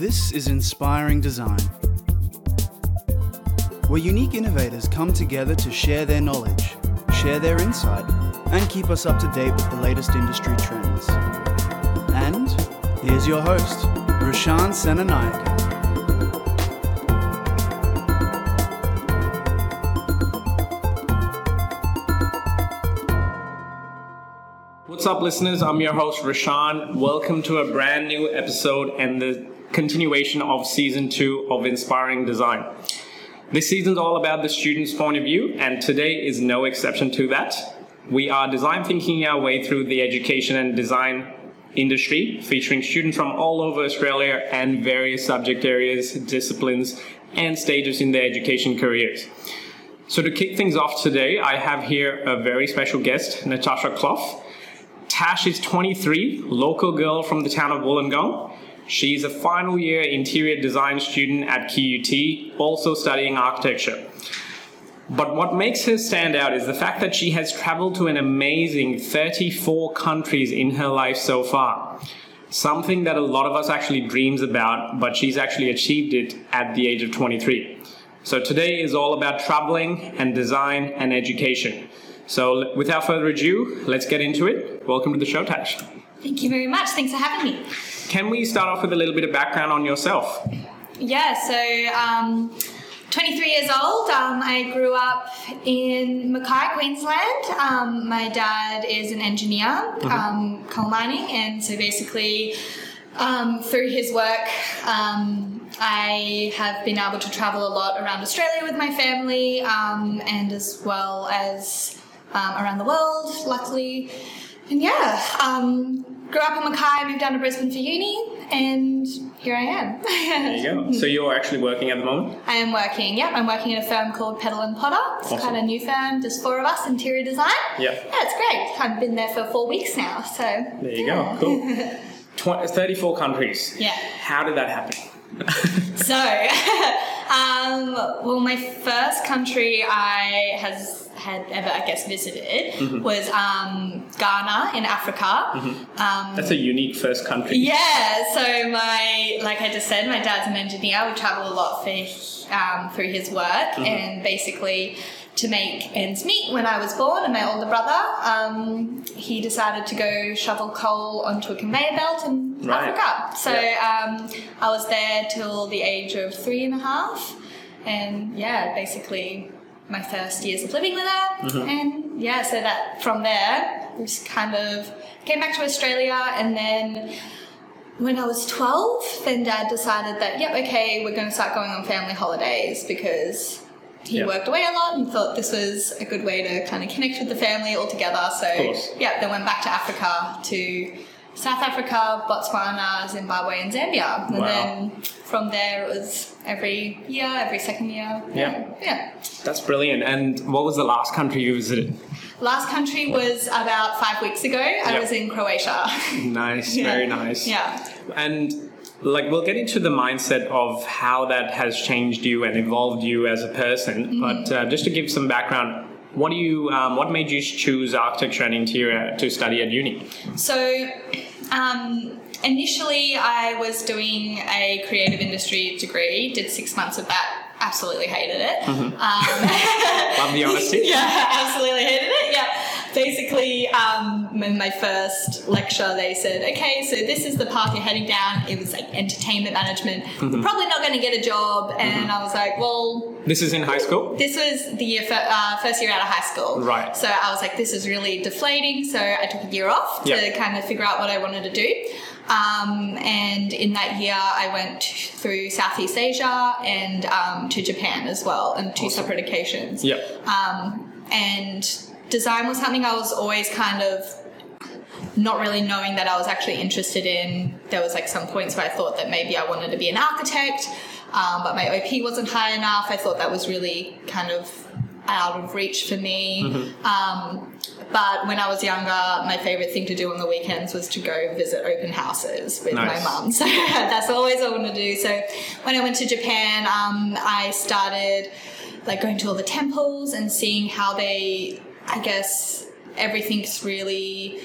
This is Inspiring Design, where unique innovators come together to share their knowledge, share their insight, and keep us up to date with the latest industry trends. And here's your host, Rashan Senanayak. What's up, listeners? I'm your host, Rashan. Welcome to a brand new episode and the continuation of season two of Inspiring Design. This season's all about the student's point of view, and today is no exception to that. We are design thinking our way through the education and design industry, featuring students from all over Australia and various subject areas, disciplines, and stages in their education careers. So, to kick things off today, I have here a very special guest, Natasha Clough. Tash is 23, local girl from the town of Wollongong. She's a final year interior design student at QUT, also studying architecture. But what makes her stand out is the fact that she has traveled to an amazing 34 countries in her life so far. Something that a lot of us actually dreams about, but she's actually achieved it at the age of 23. So today is all about traveling and design and education. So without further ado, let's get into it. Welcome to the show, Tash. Thank you very much. Thanks for having me. Can we start off with a little bit of background on yourself? Yeah, so um, 23 years old. Um, I grew up in Mackay, Queensland. Um, my dad is an engineer, um, coal mining, and so basically um, through his work, um, I have been able to travel a lot around Australia with my family um, and as well as um, around the world, luckily. And yeah, um, grew up in Mackay, moved down to Brisbane for uni, and here I am. There you go. So you're actually working at the moment? I am working, yep, I'm working in a firm called Pedal and Potter. It's Awesome. kind of a new firm, just four of us, interior design. Yeah. Yeah, it's great. I've been there for four weeks now, so. There you go. Cool. Tw- 34 countries. Yeah. How did that happen? So, um, well, my first country I has had ever, I guess, visited Mm-hmm. was um, Ghana in Africa. Um, That's a unique first country. yeah, so my, like I just said, my dad's an engineer. We travel a lot for um, through his work, Mm-hmm. and basically to make ends meet. When I was born, and my older brother, um, he decided to go shovel coal onto a conveyor belt in Right. Africa. So Yeah. um, I was there till the age of three and a half, and yeah, basically my first years of living there, Mm-hmm. and yeah, so that from there we just kind of came back to Australia, and then when I was 12, then dad decided that, yep, okay, we're going to start going on family holidays because he Yeah. worked away a lot and thought this was a good way to kind of connect with the family all together. So, yeah, then went back to Africa to South Africa, Botswana, Zimbabwe, and Zambia. And Wow. then from there, it was every year, every second year. Yeah. Yeah. That's brilliant. And what was the last country you visited? Last country was about five weeks ago. I Yep. was in Croatia. Nice, Yeah. very nice. Yeah. And like we'll get into the mindset of how that has changed you and evolved you as a person. Mm-hmm. But uh, just to give some background, what do you? Um, what made you choose architecture and interior to study at uni? So, um, initially, I was doing a creative industry degree, did six months of that, absolutely hated it. Um, Love the honesty. yeah, absolutely hated it. Yeah. Basically, um, in my first lecture, they said, okay, so this is the path you're heading down. It was like entertainment management. You're probably not going to get a job. And I was like, well, This is in high school. this was the year, fir- uh, first year out of high school. Right. So I was like, this is really deflating. So I took a year off to Yep. kind of figure out what I wanted to do. Um, and in that year, I went through Southeast Asia and um, to Japan as well, on two separate occasions. Yep. Um, and design was something I was always kind of not really knowing that I was actually interested in. There was like some points where I thought that maybe I wanted to be an architect, um, but my OP wasn't high enough. I thought that was really kind of out of reach for me. Um, but when I was younger, my favorite thing to do on the weekends was to go visit open houses with Nice. my mum. So that's always what I wanted to do. So when I went to Japan, um, I started like going to all the temples and seeing how they, I guess, everything's really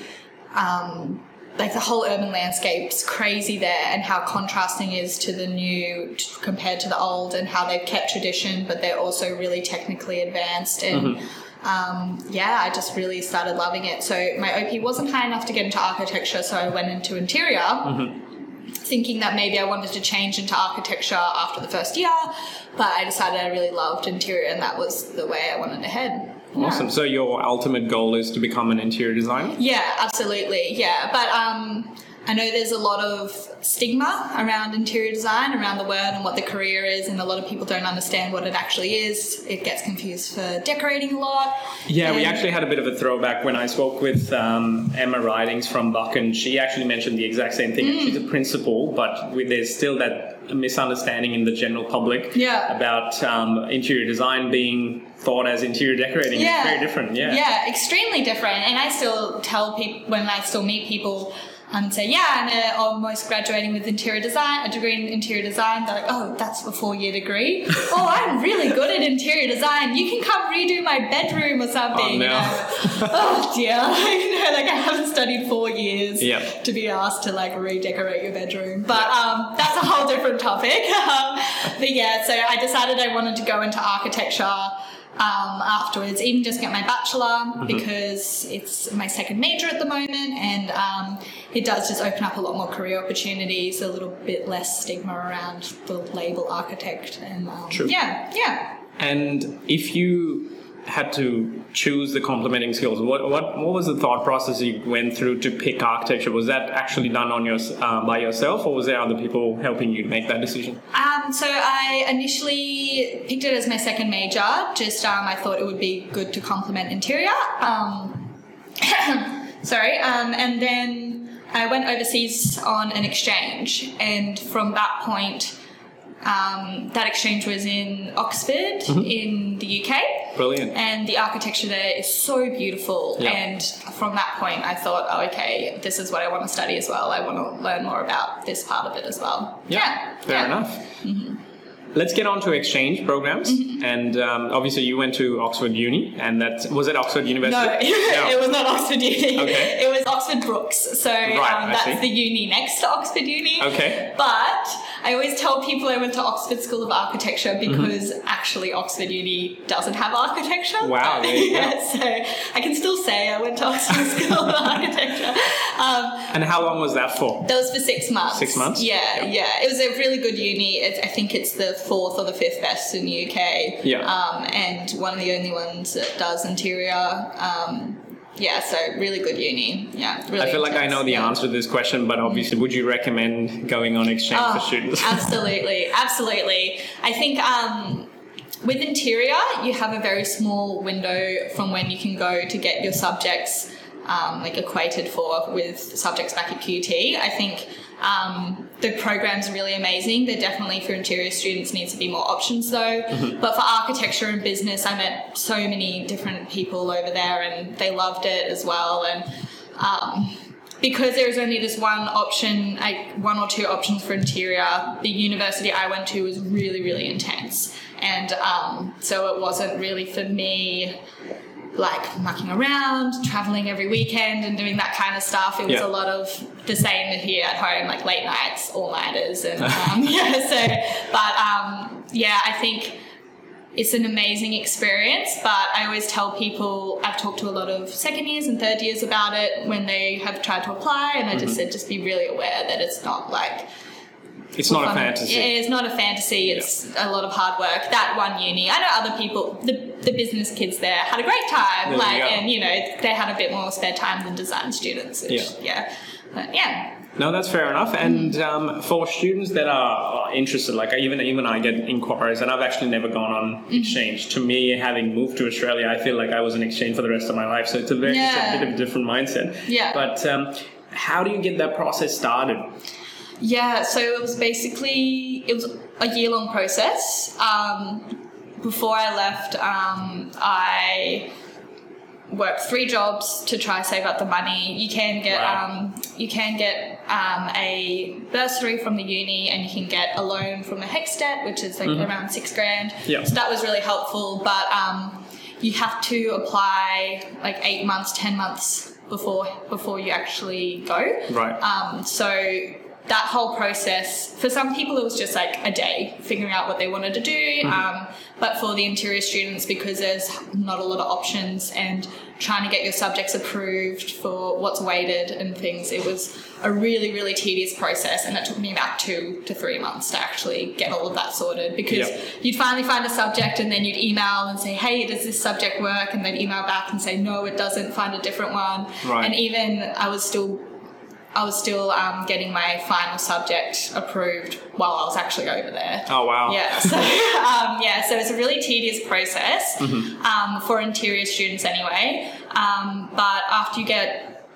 um, like the whole urban landscape's crazy there and how contrasting is to the new t- compared to the old and how they've kept tradition but they're also really technically advanced and um, yeah i just really started loving it. So my op wasn't high enough to get into architecture so i went into interior thinking that maybe i wanted to change into architecture after the first year but i decided i really loved interior and that was the way i wanted to head Awesome. So your ultimate goal is to become an interior designer? Yeah, absolutely. Yeah, but um, I know there's a lot of stigma around interior design, around the word and what the career is, and a lot of people don't understand what it actually is. It gets confused for decorating a lot. Yeah, we actually had a bit of a throwback when I spoke with um, Emma Ridings from Buck, and she actually mentioned the exact same thing. She's a principal, but there's still that misunderstanding in the general public Yeah. about um, interior design being thought as interior decorating. Yeah. It's very different. Yeah. Yeah, extremely different. And I still tell people when I still meet people and say, yeah, I'm uh, almost graduating with interior design, a degree in interior design. They're like, oh, that's a four year degree. oh, I'm really good at interior design. You can come redo my bedroom or something. Oh, no. And oh dear. you know, like I haven't studied four years Yeah. to be asked to like redecorate your bedroom. But um, that's a whole different topic. um, but yeah, so I decided I wanted to go into architecture um, afterwards, even just get my bachelor because it's my second major at the moment, and um, it does just open up a lot more career opportunities, a little bit less stigma around the label architect, and um, True. yeah, yeah. And if you had to choose the complementing skills, what, what what was the thought process you went through to pick architecture? Was that actually done on your uh, by yourself, or was there other people helping you make that decision? Um, so I initially picked it as my second major. Just um, I thought it would be good to complement interior. Um, sorry, um, and then I went overseas on an exchange, and from that point, um, that exchange was in Oxford in the UK. Brilliant. And the architecture there is so beautiful. Yeah. And from that point, I thought, oh, okay, this is what I want to study as well. I want to learn more about this part of it as well. Yeah. Fair yeah. enough. Let's get on to exchange programs. And um, obviously, you went to Oxford Uni, and that was it Oxford University? No, it was not Oxford Uni. Okay. It was Oxford Brookes. So I um, that's the uni next to Oxford Uni. Okay. But I always tell people I went to Oxford School of Architecture Mm-hmm. because actually Oxford Uni doesn't have architecture. Wow, there you go. yeah, so I can still say I went to Oxford School of Architecture. Um, And how long was that for? that was for six months. Six months? Yeah, yeah. It was a really good uni. It's, I think it's the fourth or the fifth best in the UK. Yeah. Um, and one of the only ones that does interior. Um, yeah, so really good uni. Yeah, really. I feel like I know the answer to this question, but obviously, would you recommend going on exchange for Oh, students? absolutely, absolutely. I think um, with interior, you have a very small window from when you can go to get your subjects um, like equated for with subjects back at QT. I think um, the program's really amazing. They're definitely for interior students needs to be more options though. But for architecture and business, I met so many different people over there, and they loved it as well. And um, because there was only this one option, like one or two options for interior, the university I went to was really, really intense. And um, so it wasn't really for me like mucking around, traveling every weekend and doing that kind of stuff. It was Yeah. a lot of the same here at home, like late nights, all nighters, and um, yeah. So, but um, yeah, I think it's an amazing experience. But I always tell people I've talked to a lot of second years and third years about it when they have tried to apply, and I just said just be really aware that it's not like It's not a fantasy. Yeah, it's not a fantasy. It's a lot of hard work. That one uni, I know other people, the, the business kids there had a great time. There like, go. and you know, they had a bit more spare time than design students. Which, Yeah. yeah. But yeah. No, that's fair enough. And um, for students that are interested, like even even I get inquiries, and I've actually never gone on Mm-hmm. exchange. To me, having moved to Australia, I feel like I was in exchange for the rest of my life. So it's a very it's a bit of a different mindset. Yeah. But um, how do you get that process started? Yeah, so it was basically it was a year long process. Um, before I left, um, I worked three jobs to try save up the money. You can get Wow. um, you can get um, a bursary from the uni, and you can get a loan from the HECS debt, which is like around six grand. Mm-hmm. Yeah. So that was really helpful, but. Um, you have to apply like eight months, ten months before before you actually go. Right. Um, so that whole process, for some people, it was just like a day figuring out what they wanted to do. Mm-hmm. Um, but for the interior students, because there's not a lot of options and trying to get your subjects approved for what's weighted and things, it was a really, really tedious process. And it took me about two to three months to actually get all of that sorted because Yeah. you'd finally find a subject and then you'd email and say, hey, does this subject work? And they'd email back and say, no, it doesn't, find a different one. Right. And even I was still I was still um, getting my final subject approved while I was actually over there. Oh wow. Yeah, so um, yeah, so it's a really tedious process Mm-hmm. um, for interior students anyway. Um, but after you get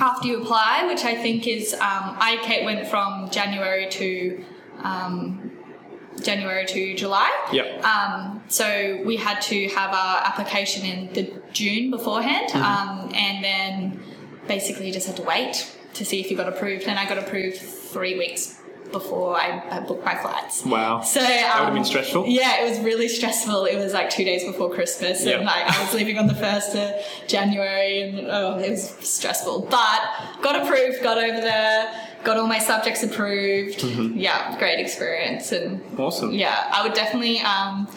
after you apply, which I think is um, I Kate went from January to um, January to July. Yep. Um, so we had to have our application in the June beforehand, Mm-hmm. um, and then basically you just had to wait to see if you got approved. And I got approved three weeks before I, I booked my flights. Wow. So um, That would have been stressful. Yeah, it was really stressful. It was like two days before Christmas, Yeah. and like I was leaving on the first of January, and oh, it was stressful. But got approved, got over there, got all my subjects approved. Mm-hmm. Yeah, great experience, and Awesome. yeah, I would definitely, um,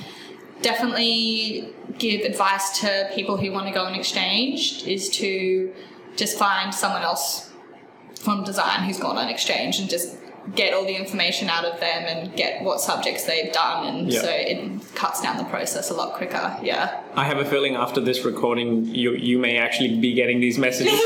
definitely give advice to people who want to go on exchange is to just find someone else from design who's gone on exchange and just get all the information out of them and get what subjects they've done and Yeah. so it cuts down the process a lot quicker yeah I have a feeling after this recording, you you may actually be getting these messages. go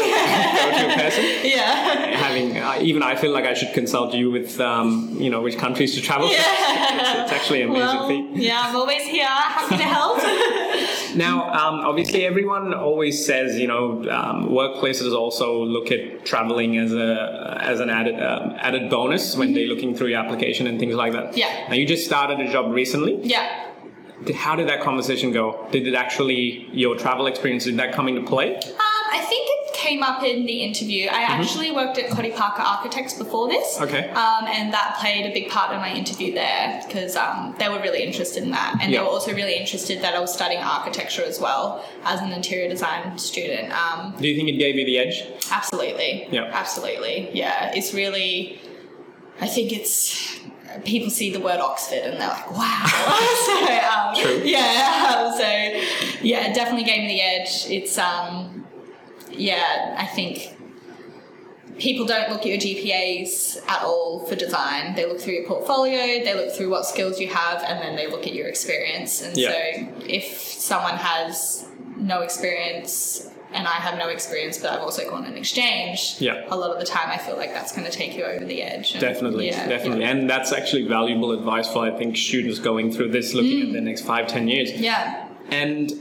to a person. yeah Having uh, even I feel like I should consult you with um, you know which countries to travel. to. It's, it's actually an amazing well feat. yeah i'm always here happy to help Now, um, obviously, everyone always says you know um, workplaces also look at traveling as a as an added um, added bonus when they're looking through your application and things like that. Mm-hmm. Yeah. Now, you just started a job recently. yeah How did that conversation go? Did it actually your travel experience did that come into play? Um, I think it came up in the interview. I actually worked at Cody Parker Architects before this. Mm-hmm. Okay. Um, and that played a big part in my interview there because um, they were really interested in that. And Yeah. they were also really interested that I was studying architecture as well as an interior design student. Um, Do you think it gave you the edge? absolutely. Yeah. Absolutely. Yeah. It's really, I think it's. People see the word Oxford and they're like, "Wow!" so, um, True. yeah. So, yeah, definitely gave me the edge. It's um, yeah, I think people don't look at your GPAs at all for design. They look through your portfolio, they look through what skills you have, and then they look at your experience. And Yeah. so if someone has no experience and I have no experience, but I've also gone on exchange, Yeah. a lot of the time I feel like that's going to take you over the edge. And Definitely, yeah, definitely, and that's actually valuable advice for I think students going through this, looking Mm. at the next five, ten years. Yeah. And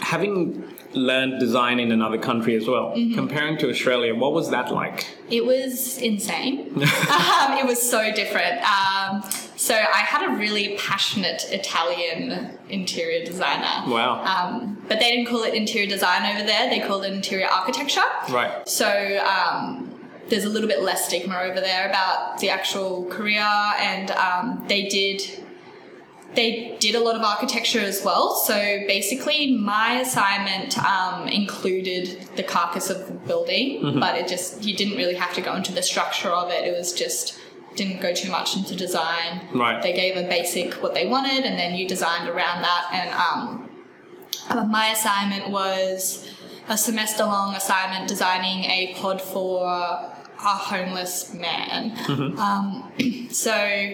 having learned design in another country as well, Mm-hmm. comparing to Australia, what was that like? It was insane. um, it was so different. Um, so I had a really passionate Italian interior designer. Wow. Um, but they didn't call it interior design over there. They called it interior architecture. Right. So um, there's a little bit less stigma over there about the actual career, and um, they did they did a lot of architecture as well. So basically, my assignment um, included the carcass of the building, but it just you didn't really have to go into the structure of it. It was just didn't go too much into design. Right. They gave a basic what they wanted, and then you designed around that. And um, uh, my assignment was a semester long assignment designing a pod for a homeless man. Um, so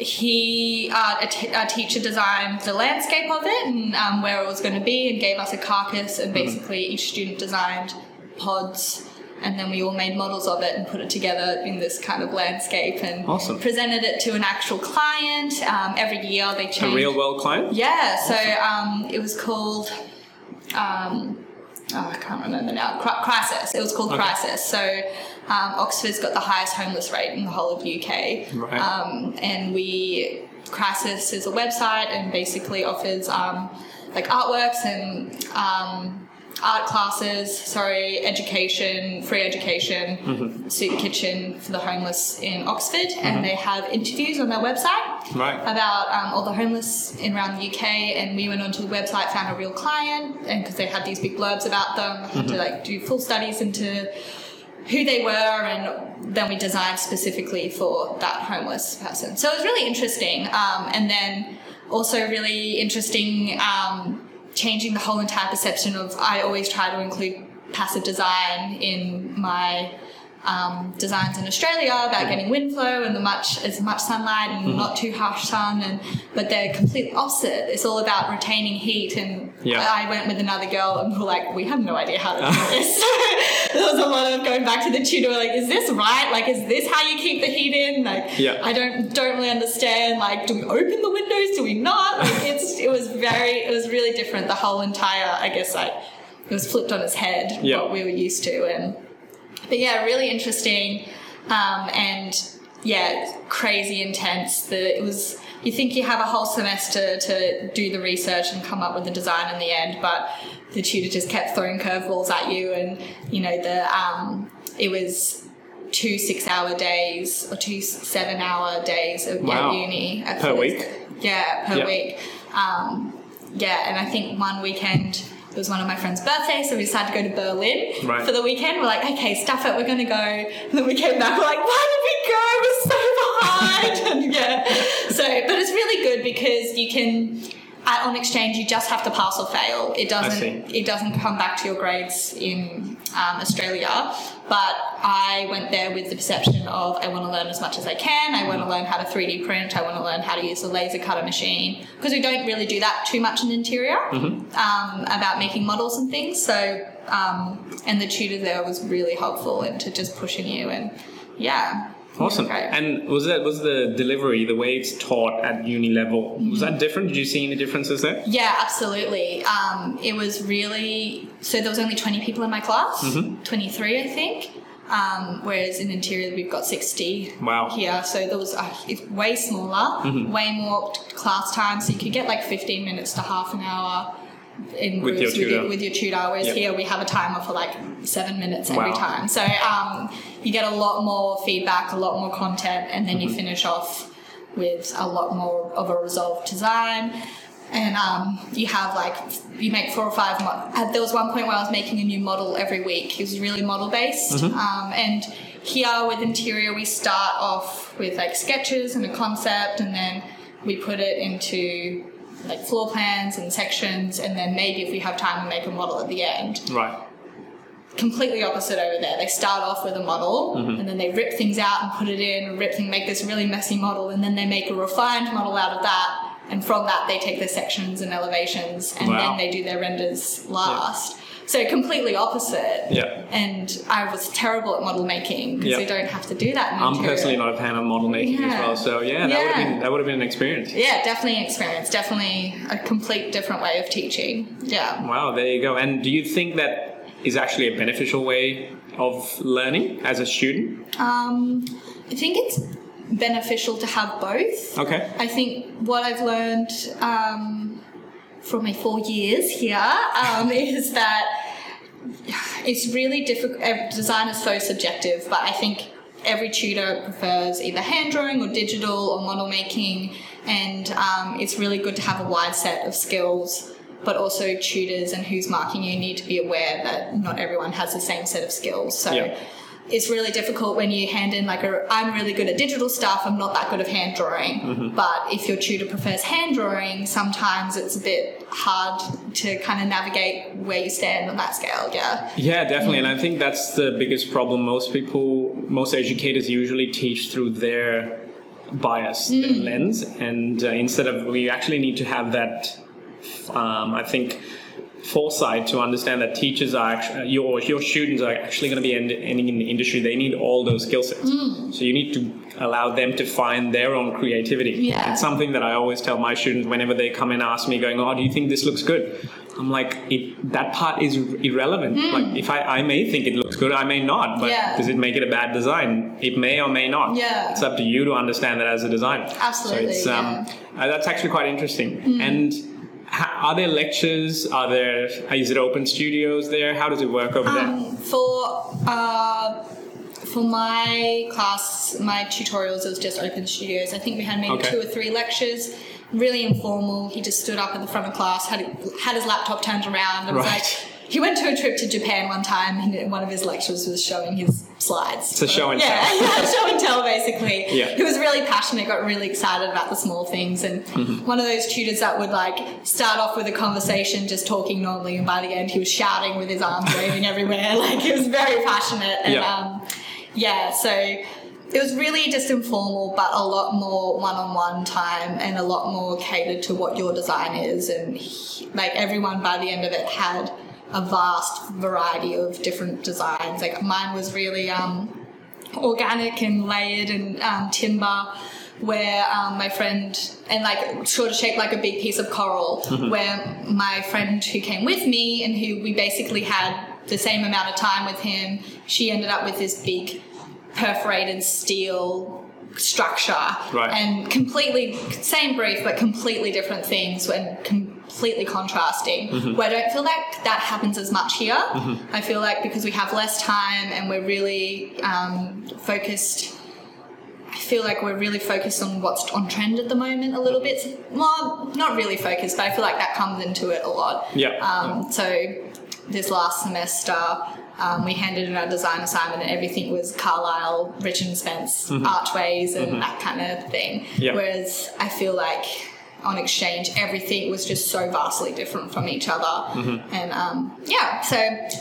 he, uh, a, t- a teacher designed the landscape of it and um, where it was going to be and gave us a carcass, and basically each student designed pods. And then we all made models of it and put it together in this kind of landscape and Awesome. presented it to an actual client. Um, every year they changed A real world client? Yeah, so um, it was called. Um, oh, I can't remember now. Crisis. It was called Okay. Crisis. So um, Oxford's got the highest homeless rate in the whole of UK. Right. Um, and we Crisis is a website and basically offers um, like artworks and um, art classes, sorry, education, free education, Mm-hmm. soup kitchen for the homeless in Oxford, and they have interviews on their website Right. about um, all the homeless in around the UK. And we went onto the website, found a real client, and because they had these big blurbs about them, had to like do full studies into who they were, and then we designed specifically for that homeless person. So it was really interesting, um, and then also really interesting. Um, changing the whole entire perception of I always try to include passive design in my um, designs in Australia about getting wind flow and the much as much sunlight and not too harsh sun and but they're completely opposite. It's all about retaining heat and Yeah. I went with another girl and we we're like, we have no idea how to do this. there was a lot of going back to the tutor like, is this right? Like is this how you keep the heat in? Like Yeah. I don't don't really understand. Like, do we open the windows? Do we not? Like, it's it was very it was really different. The whole entire I guess like it was flipped on its head Yeah. what we were used to and but yeah, really interesting um, and yeah, crazy intense. The it was you think you have a whole semester to do the research and come up with the design in the end, but the tutor just kept throwing curveballs at you, and you know the um, it was two six-hour days or two seven-hour days of Wow. at uni at Per first. week? Yeah, per Yeah. week. Um, yeah, and I think one weekend it was one of my friend's birthdays, so we decided to go to Berlin Right. for the weekend. We're like, okay, stuff it, we're gonna go. And then we came back, we're like, why did we go? We're so behind. and yeah, so but it's really good because you can. At on exchange, you just have to pass or fail. It doesn't. It doesn't come back to your grades in um, Australia. But I went there with the perception of I want to learn as much as I can. I want to learn how to 3D print. I want to learn how to use the laser cutter machine because we don't really do that too much in interior um, about making models and things. So um, and the tutor there was really helpful into just pushing you and yeah. Awesome. Great. And was that was the delivery, the way it's taught at uni level, was that different? Did you see any differences there? Yeah, absolutely. Um, it was really so there was only twenty people in my class, Mm-hmm. twenty three, I think. Um, whereas in interior we've got sixty. Wow. Here, so there was uh, it's way smaller, Mm-hmm. way more class time, so you could get like fifteen minutes to half an hour. In With your groups with, your, tutor. with your tutor, whereas Yep. here we have a timer for like seven minutes every Wow. time. So um, you get a lot more feedback, a lot more content, and then Mm-hmm. you finish off with a lot more of a resolved design. And um, you have like you make four or five. Mo- uh, there was one point where I was making a new model every week. It was really model based. Um, and here with interior, we start off with like sketches and a concept, and then we put it into like floor plans and sections, and then maybe if we have time, we make a model at the end Right. completely opposite over there. They start off with a model Mm-hmm. and then they rip things out and put it in, rip things, make this really messy model, and then they make a refined model out of that. And from that, they take their sections and elevations, and Wow. then they do their renders last. So completely opposite. Yeah. And I was terrible at model making because Yeah. we don't have to do that. In I'm personally not a fan of model making as well, so yeah, that would have been that would have been an experience. Yeah, definitely an experience. Definitely a complete different way of teaching. Yeah. Wow, there you go. And do you think that is actually a beneficial way of learning as a student? Um, I think it's beneficial to have both. Okay. I think what I've learned um, from my four years here um, is that it's really difficult. Design is so subjective, but I think every tutor prefers either hand drawing or digital or model making, and um, it's really good to have a wide set of skills. But also, tutors and who's marking you need to be aware that not everyone has the same set of skills. So Yeah. It's really difficult when you hand in like a I'm really good at digital stuff, I'm not that good of hand drawing. Mm-hmm. But if your tutor prefers hand drawing, sometimes it's a bit hard to kind of navigate where you stand on that scale, yeah. Yeah, definitely. And I think that's the biggest problem. Most people, most educators usually teach through their bias, their lens. And uh, instead of, we actually need to have that, um, I think, foresight to understand that teachers are actually, your, your students are actually going to be end- ending in the industry. They need all those skill sets. So you need to allow them to find their own creativity. Yeah. It's something that I always tell my students whenever they come and ask me, going, "Oh, do you think this looks good?" I'm like, it, "That part is irrelevant. Like, if I, I may think it looks good, I may not. But. Yeah. does it make it a bad design? It may or may not. Yeah. It's up to you to understand that as a designer. Absolutely, So it's, um, uh, that's actually quite interesting. And ha- are there lectures? Are there is it open studios there? How does it work over there? Um, for uh, for my class, my tutorials, it was just open studios. I think we had maybe Okay. two or three lectures. Really informal. He just stood up at the front of class, had had his laptop turned around, and was like. He went to a trip to Japan one time, and one of his lectures was showing his slides. A show and yeah, tell. yeah, show and tell basically. Yeah. He was really passionate, got really excited about the small things, and Mm-hmm. one of those tutors that would like start off with a conversation just talking normally, and by the end he was shouting with his arms waving everywhere. Like he was very passionate, and Yeah. um, yeah, so it was really just informal, but a lot more one-on-one time, and a lot more catered to what your design is, and he- like everyone by the end of it had a vast variety of different designs. Like mine was really um, organic and layered and um, timber where um, my friend and like sort of shaped like a big piece of coral where my friend who came with me and who we basically had the same amount of time with him she ended up with this big perforated steel structure Right. and completely same brief but completely different things and completely contrasting Mm-hmm. where i don't feel like that happens as much here i feel like because we have less time and we're really um, focused I feel like we're really focused on what's on trend at the moment a little bit. Well, not really focused, but I feel like that comes into it a lot. Yeah. Um, so this last semester, um, we handed in our design assignment, and everything was Carlisle, Rich and Spence, archways, and that kind of thing. Mm-hmm. Yeah. Whereas I feel like on exchange, everything was just so vastly different from each other. Mm-hmm. And um, yeah, so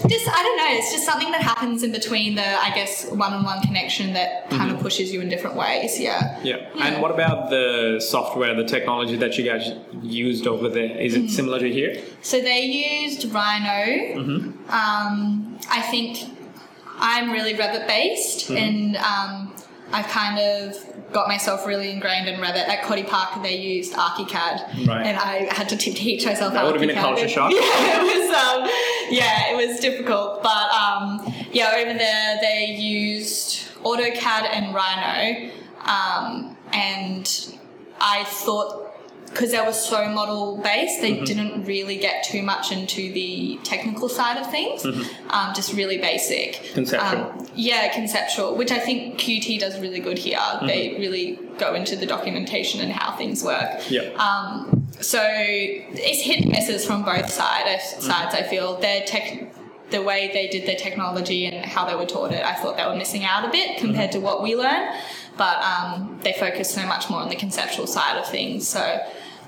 just, I don't know, it's just something that happens in between the, I guess, one on one connection that kind Mm-hmm. of pushes you in different ways. Yeah. Yeah. And what about the software, the technology that you guys used over there? Is it similar to here? So they used Rhino. Um, I think I'm really Revit based, and um, I've kind of got myself really ingrained in Revit. At Cody Park, they used ArchiCAD, Right. and I had to te- teach myself. That would've been a culture shock. Yeah, it was. Um, yeah, it was difficult, but um, yeah, over there they used AutoCAD and Rhino, um, and I thought because they were so model based, Mm-hmm. they didn't really get too much into the technical side of things. Um, just really basic. Mm-hmm. Conceptual. Um, yeah, conceptual, which I think QT does really good here. Mm-hmm. They really go into the documentation and how things work. Yeah. Um, so it's hit and misses from both side, Mm-hmm. sides. I feel their tech, the way they did their technology and how they were taught it, I thought they were missing out a bit compared to what we learn. But um, they focus so much more on the conceptual side of things. So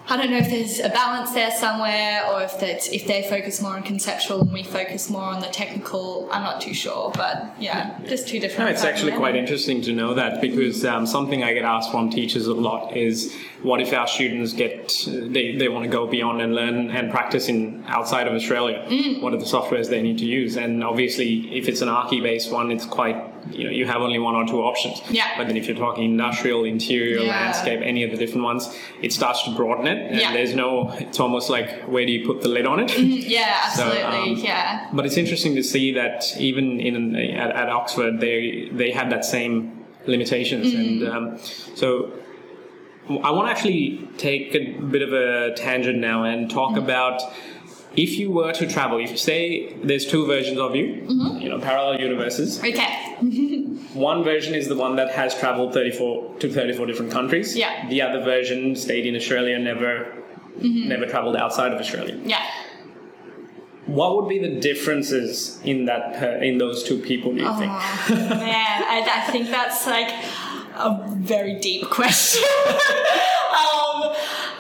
I don't know if there's a balance there somewhere, or if that's if they focus more on conceptual and we focus more on the technical. I'm not too sure, but yeah, just two different. No, it's actually quite interesting to know that because um, something I get asked from teachers a lot is what if our students get they, they want to go beyond and learn and practice in outside of Australia? Mm. What are the softwares they need to use? And obviously, if it's an Archi based one, it's quite you know you have only one or two options. Yeah. But then if you're talking industrial, interior, Yeah. landscape, any of the different ones, it starts to broaden it. And Yeah. there's no. It's almost like where do you put the lid on it? Yeah, So, absolutely. um, yeah. But it's interesting to see that even in at, at Oxford, they they had that same limitations, and um, so I want to actually take a bit of a tangent now and talk about if you were to travel. If you say there's two versions of you, mm-hmm. you know, parallel universes. Okay. One version is the one that has traveled 34 to 34 different countries. Yeah. The other version stayed in Australia, never mm-hmm. never traveled outside of Australia Yeah. what would be the differences in that per, in those two people do you think Oh, man, I, I think that's like a very deep question. um,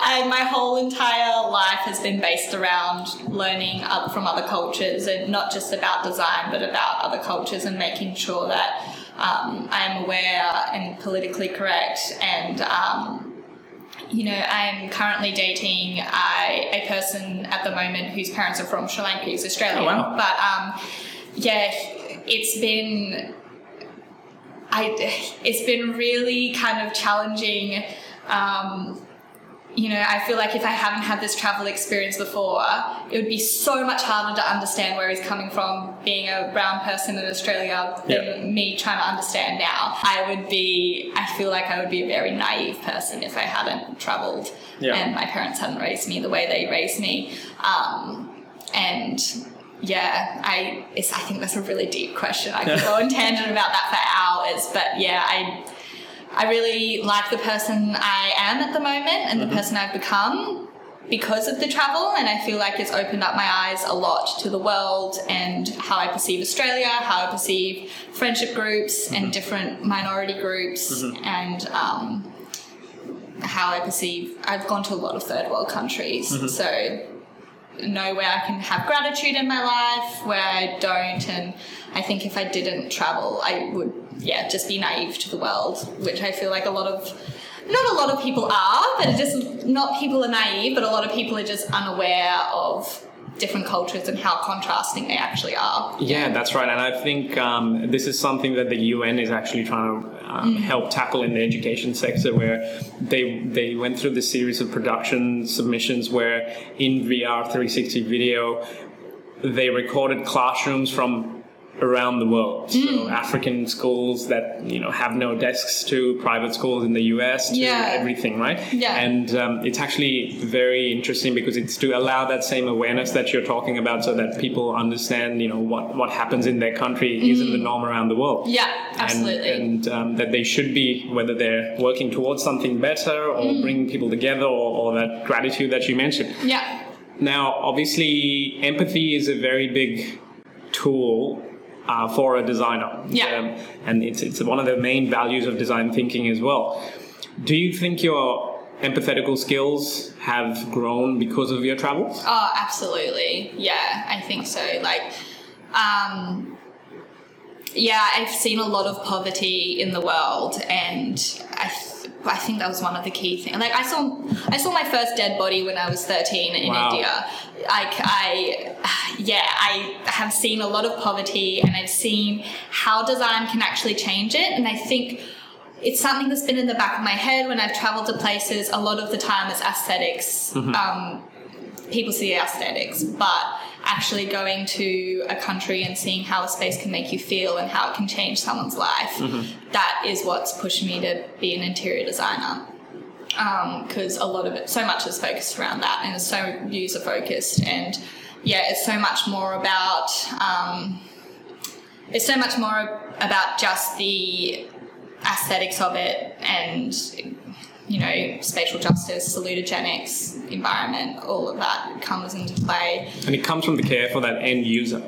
and my whole entire life has been based around learning up from other cultures and not just about design, but about other cultures and making sure that um, I am aware and politically correct and. Um, you know, I'm currently dating a, a person at the moment whose parents are from Sri Lanka, he's Australian. Oh, wow. But um, yeah, it's been I it's been really kind of challenging um, you know, I feel like if I haven't had this travel experience before, it would be so much harder to understand where he's coming from being a brown person in Australia than Yeah. me trying to understand now. I would be, I feel like I would be a very naive person if I hadn't traveled Yeah. and my parents hadn't raised me the way they raised me. Um, and yeah, I, it's, I think that's a really deep question. I could go on tangent about that for hours, but yeah, I, I really like the person I am at the moment and the mm-hmm. person I've become because of the travel, and I feel like it's opened up my eyes a lot to the world and how I perceive Australia, how I perceive friendship groups and mm-hmm. different minority groups, mm-hmm. and um, how I perceive. I've gone to a lot of third world countries, so know where I can have gratitude in my life, where I don't, and I think if I didn't travel, I would, yeah, just be naive to the world, which I feel like a lot of, not a lot of people are, but just not people are naive, but a lot of people are just unaware of different cultures and how contrasting they actually are. Yeah, that's right. And I think um, this is something that the UN is actually trying to um, help tackle in the education sector, where they they went through this series of production submissions where in VR 360 video they recorded classrooms from around the world. So African schools that you know have no desks to private schools in the US to Yeah. everything, right? Yeah. And um, it's actually very interesting because it's to allow that same awareness that you're talking about, so that people understand, you know, what what happens in their country isn't the norm around the world. Yeah, And- absolutely. And, um, that they should be, whether they're working towards something better or Mm. bringing people together or, or that gratitude that you mentioned. yeah, Now, obviously, empathy is a very big tool uh, for a designer. Yeah. and it's, it's one of the main values of design thinking as well. Do you think your empathetical skills have grown because of your travels? Oh, absolutely. Yeah, I think so. Like, um, yeah, I've seen a lot of poverty in the world, and I, I think that was one of the key things. Like, I saw, I saw my first dead body when I was thirteen in Wow. India. Like, I, yeah, I have seen a lot of poverty, and I've seen how design can actually change it, and I think it's something that's been in the back of my head when I've traveled to places. A lot of the time, it's esthetics Um, people see aesthetics, but actually going to a country and seeing how a space can make you feel and how it can change someone's life, that is what's pushed me to be an interior designer. Because a lot of it, so much is focused around that and it's so user focused. And yeah, it's so much more about, um, it's so much more about just the aesthetics of it and you know, spatial justice, salutogenics, environment, all of that comes into play. And it comes from the care for that end user.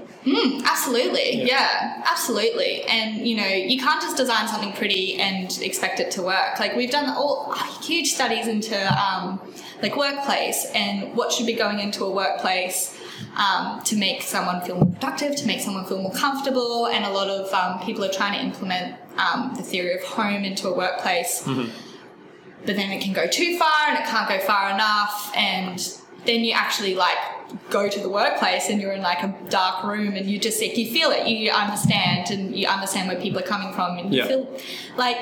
Absolutely, yeah. absolutely. And you know, you can't just design something pretty and expect it to work. Like we've done all huge studies into um, like workplace and what should be going into a workplace. Um, to make someone feel more productive, to make someone feel more comfortable, and a lot of um, people are trying to implement um, the theory of home into a workplace. But then it can go too far and it can't go far enough and then you actually like go to the workplace and you're in like a dark room and you just like you feel it you understand and you understand where people are coming from and you Yeah. feel like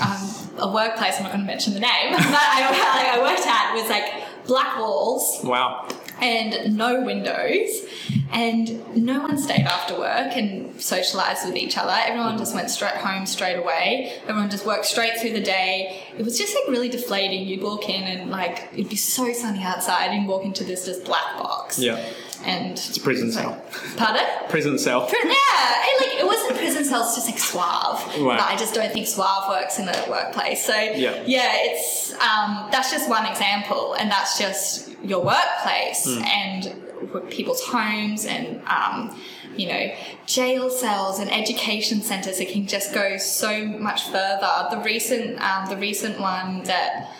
um, a workplace I'm not going to mention the name but I, I worked at was like black walls Wow. And no windows. And no one stayed after work and socialized with each other. Everyone just went straight home straight away. Everyone just worked straight through the day. It was just like really deflating. You'd walk in and like it'd be so sunny outside. And walk into this just black box. Yeah. And It's a prison cell. pardon Prison cell. Pri- yeah, and like it wasn't prison cells, just like suave. Right. But I just don't think suave works in the workplace. So Yeah. yeah it's um, that's just one example, and that's just your workplace Hmm. and people's homes and um, you know jail cells and education centers. It can just go so much further. The recent um, the recent one that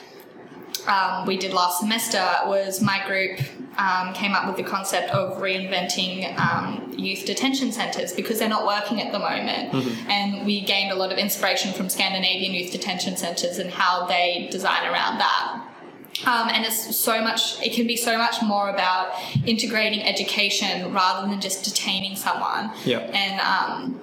um, we did last semester was my group um, came up with the concept of reinventing um, youth detention centres because they're not working at the moment. And we gained a lot of inspiration from Scandinavian youth detention centres and how they design around that. Um, and it's so much, it can be so much more about integrating education rather than just detaining someone. Yeah. And um,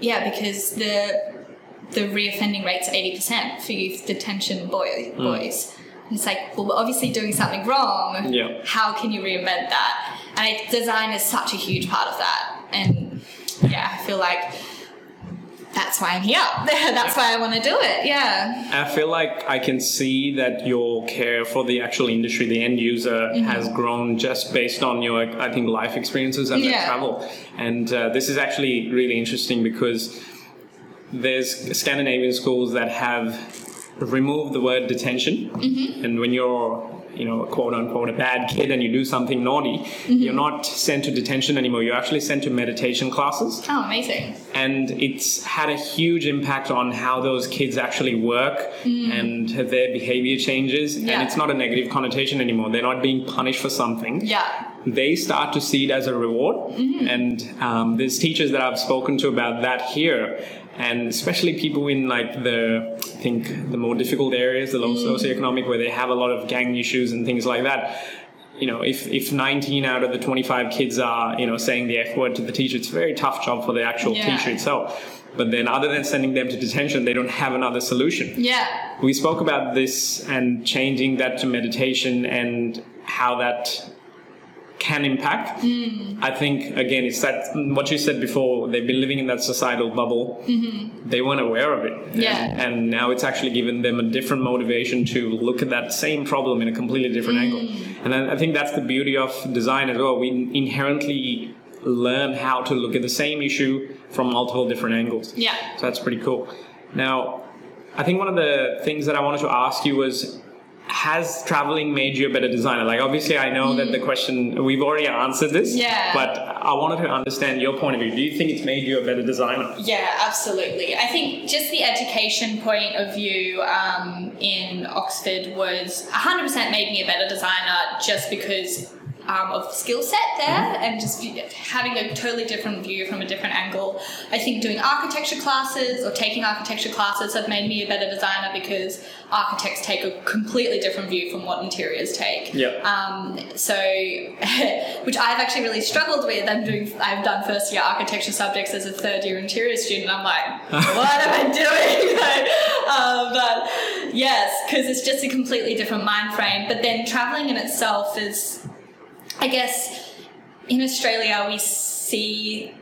yeah, because the the reoffending rate's eighty percent for youth detention boy, boys. It's like, well, we're obviously doing something wrong. Yeah. How can you reinvent that? And design is such a huge part of that. And yeah, I feel like that's why I'm here. that's why I want to do it. Yeah. I feel like I can see that your care for the actual industry, the end user, Mm-hmm. has grown just based on your, I think, life experiences and Yeah. travel. And uh, this is actually really interesting because there's Scandinavian schools that have removed the word detention, Mm-hmm. and when you're you know, quote unquote, a bad kid and you do something naughty, Mm-hmm. you're not sent to detention anymore. You're actually sent to meditation classes Oh, amazing. and it's had a huge impact on how those kids actually work and their behavior changes Mm. Yeah. and it's not a negative connotation anymore they're not being punished for something Yeah. they start to see it as a reward Mm-hmm. and um, there's teachers that i've spoken to about that here and especially people in like the i think the more difficult areas the low Mm. socioeconomic where they have a lot of gang issues and things like that you know if, if 19 out of the 25 kids are you know saying the f word to the teacher it's a very tough job for the actual Yeah. teacher itself but then other than sending them to detention they don't have another solution Yeah. we spoke about this and changing that to meditation and how that can impact. Hmm. I think again, it's that what you said before. They've been living in that societal bubble. They weren't aware of it, Mm-hmm. Yeah. and, and now it's actually given them a different motivation to look at that same problem in a completely different Hmm. angle. And I I think that's the beauty of design as well. We inherently learn how to look at the same issue from multiple different angles. Yeah. So that's pretty cool. Now, I think one of the things that I wanted to ask you was has traveling made you a better designer? Like, obviously, I know that the question, we've already answered this. Mm. Yeah. But I wanted to understand your point of view. Do you think it's made you a better designer? Yeah, absolutely. I think just the education point of view um, in Oxford was 100% made me a better designer just because um, of skill set there and just having a totally different view from a different angle. I think doing architecture classes or taking architecture classes have made me a better designer because architects take a completely different view from what interiors take. Yeah. Um, so, which I've actually really struggled with. I'm doing, I've done first year architecture subjects as a third year interior student. I'm like, what am I doing? Like, um, but yes, because it's just a completely different mind frame. But then traveling in itself is, I guess, in Australia we see.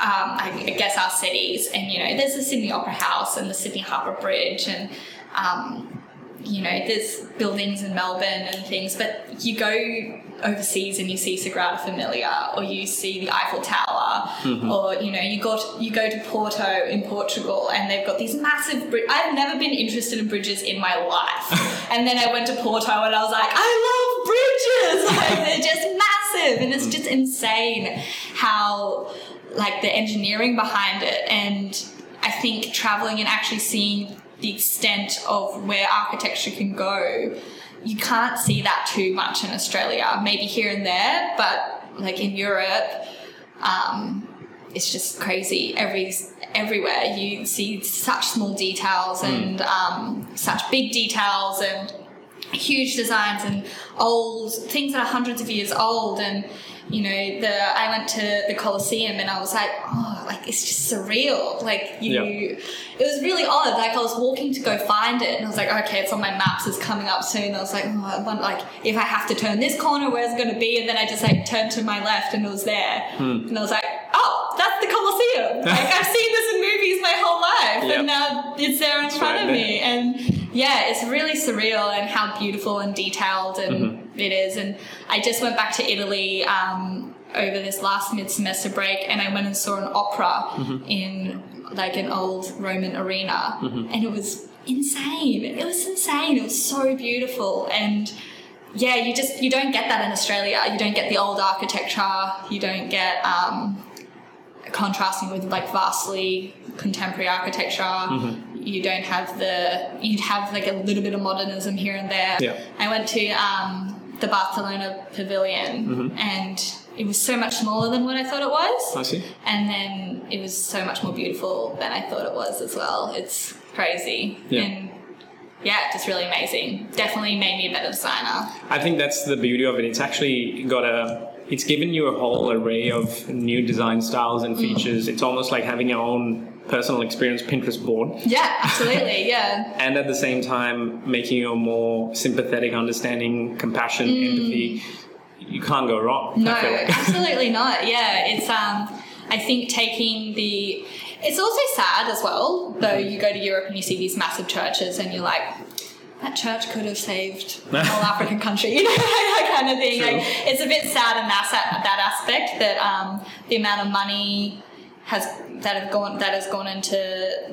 Um, I guess our cities, and you know, there's the Sydney Opera House and the Sydney Harbour Bridge, and um, you know, there's buildings in Melbourne and things, but you go overseas and you see Sagrada Familia, or you see the Eiffel Tower, or you know, you got you go to Porto in Portugal, and they've got these massive. Bri- I've never been interested in bridges in my life, and then I went to Porto and I was like, I love bridges! Like they're just massive, and it's just insane how like the engineering behind it and I think traveling and actually seeing the extent of where architecture can go, you can't see that too much in Australia. Maybe here and there, but like in Europe, um, it's just crazy. Every everywhere you see such small details and um, such big details and huge designs and old things that are hundreds of years old. And you know the I went to the Colosseum and I was like oh like it's just surreal. Like you Yeah. it was really odd. Like I was walking to go find it and I was like okay it's on my maps. It's coming up soon. I was like oh, I want like if I have to turn this corner where's it going to be? And then I just like turned to my left and it was there. Hmm. And I was like oh that's the Colosseum. Like I've seen this in movies my whole life. Yep. and now it's there in front right of me. and yeah, it's really surreal and how beautiful and detailed and it is. And I just went back to Italy um, over this last mid semester break and I went and saw an opera in like an old Roman arena and it was insane. It was insane. It was so beautiful and yeah, you just you don't get that in Australia. You don't get the old architecture. You don't get um, contrasting with like vastly contemporary architecture. You don't have the you'd have like a little bit of modernism here and there. Yeah. I went to um, the Barcelona Pavilion and it was so much smaller than what I thought it was. I see. And then it was so much more beautiful than I thought it was as well. It's crazy. Yeah. And yeah, just really amazing. Definitely made me a better designer. I think that's the beauty of it. It's actually got a. It's given you a whole array of new design styles and features. It's almost like having your own personal experience Pinterest board. Yeah, absolutely. Yeah. and at the same time making you a more sympathetic, understanding, compassion, empathy. You can't go wrong. Mm. No, like. absolutely not. Yeah, it's um, I think taking the, it's also sad as well. Though Mm-hmm. you go to Europe and you see these massive churches and you're like, that church could have saved a whole African country, you know, that kind of thing. True. Like, it's a bit sad in that that aspect that um, the amount of money has that have gone that has gone into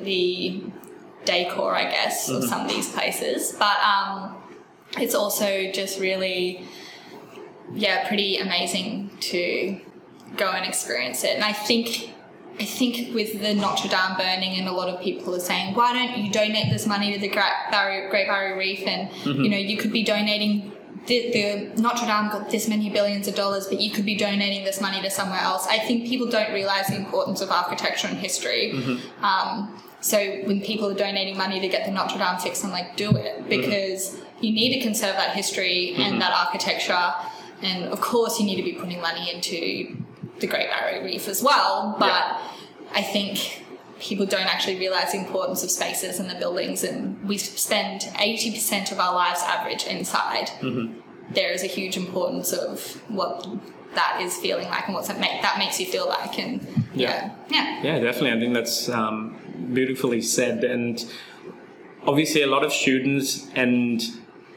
the decor, I guess, Mm-hmm. of some of these places. But um, it's also just really yeah, pretty amazing to go and experience it. And I think I think with the Notre Dame burning, and a lot of people are saying, why don't you donate this money to the Great Barrier, Great Barrier Reef? And mm-hmm. you know, you could be donating. The, the Notre Dame got this many billions of dollars, but you could be donating this money to somewhere else. I think people don't realize the importance of architecture and history. Mm-hmm. Um, so when people are donating money to get the Notre Dame fixed, I'm like, do it mm-hmm. because you need to conserve that history and that architecture, and of course you need to be putting money into the Great Barrier Reef as well. But Yeah. I think people don't actually realize the importance of spaces and the buildings, and we spend 80% of our lives average inside. There is a huge importance of what that is feeling like and what's that make that makes you feel like and Yeah. yeah yeah Yeah, definitely. I think that's um, beautifully said. And obviously, a lot of students and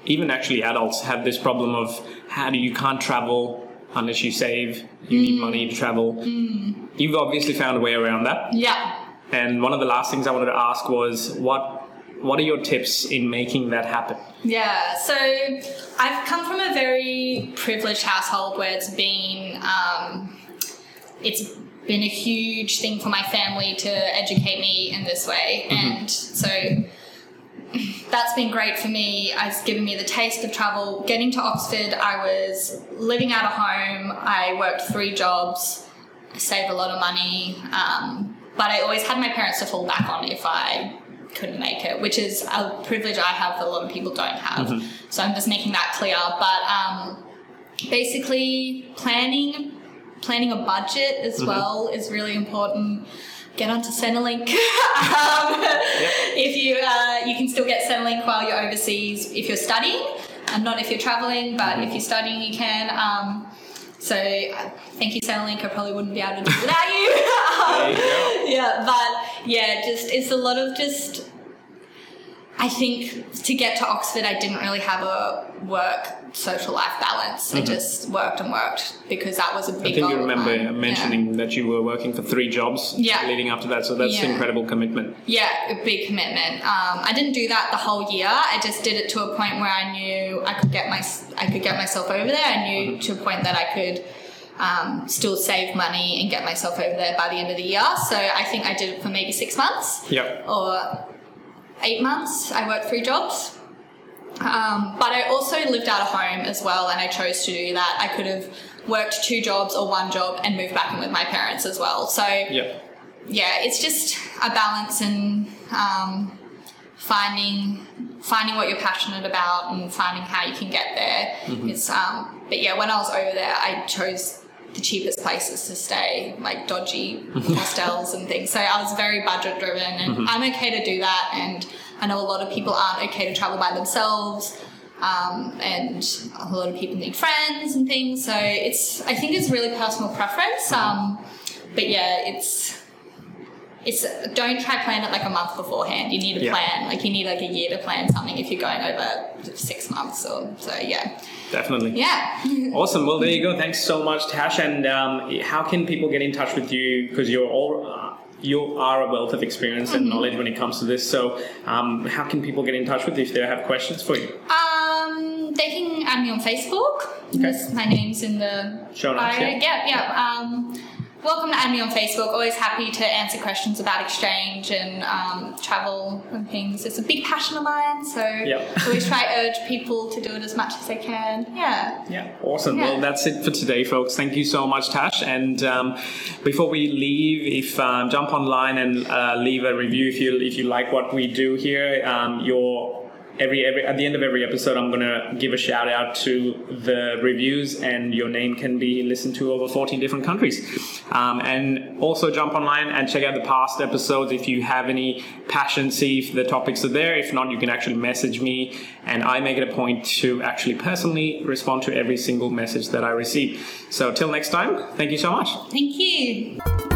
even actually adults have this problem of how do you can't travel unless you save. You need hmm. money to travel. Hmm. You've obviously found a way around that. yeah And one of the last things I wanted to ask was what what are your tips in making that happen? Yeah, so I've come from a very privileged household where it's been um, it's been a huge thing for my family to educate me in this way, mm-hmm. and so that's been great for me. It's given me the taste of travel. Getting to Oxford, I was living out of home. I worked three jobs. I saved a lot of money, um, but I always had my parents to fall back on if I couldn't make it, which is a privilege I have that a lot of people don't have. So I'm just making that clear. But um, basically, planning planning a budget as well is really important. Get onto Centrelink. um, If you uh, you can still get Centrelink while you're overseas if you're studying, and not if you're traveling. But if you're studying, you can. Um, so uh, thank you, Centrelink. I probably wouldn't be able to do it without you. There you yeah, but yeah, just it's a lot of just. I think to get to Oxford, I didn't really have a work social life balance. I just worked and worked because that was a big. Mm-hmm. I think you remember mine. Yeah. mentioning that you were working for three jobs Yeah. leading up to that. So that's Yeah. incredible commitment. Yeah, a big commitment. Um, I didn't do that the whole year. I just did it to a point where I knew I could get my I could get myself over there. I knew to a point that I could um, still save money and get myself over there by the end of the year. So I think I did it for maybe six months Yep. or eight months. I worked three jobs. Um, but I also lived out of home as well, and I chose to do that. I could have worked two jobs or one job and moved back in with my parents as well. So Yep. yeah, it's just a balance and um, finding finding what you're passionate about and finding how you can get there. It's um, but yeah, when I was over there, I chose the cheapest places to stay, like dodgy hostels and things. So I was very budget driven, and I'm okay to do that. And I know a lot of people aren't okay to travel by themselves. Um, and a lot of people need friends and things, so it's. I think it's really personal preference. Um, but yeah, it's it's don't try plan it like a month beforehand. You need a Yeah. plan like you need like a year to plan something if you're going over six months or so. Yeah, Definitely. yeah. Awesome. Well, there you go. Thanks so much, Tash. And um, how can people get in touch with you? Because you're all. Uh, you are a wealth of experience and knowledge when it comes to this. So, um, how can people get in touch with you if they have questions for you? Um, they can add me on Facebook. This- My name's in the Show notes, yeah. yeah, yeah. Um, welcome to add me on Facebook. Always happy to answer questions about exchange and um, travel and things. It's a big passion of mine, so Yep. always try to urge people to do it as much as they can. Yeah. Yeah, awesome. Yeah. Well, that's it for today, folks. Thank you so much, Tash. And um, before we leave, if um, jump online and uh, leave a review if you if you like what we do here. Um, your every every at the end of every episode, I'm gonna give a shout out to the reviews, and your name can be listened to over 14 different countries. Um, and also jump online and check out the past episodes if you have any passion. See if the topics are there. If not, you can actually message me, and I make it a point to actually personally respond to every single message that I receive. So till next time, thank you so much. Thank you.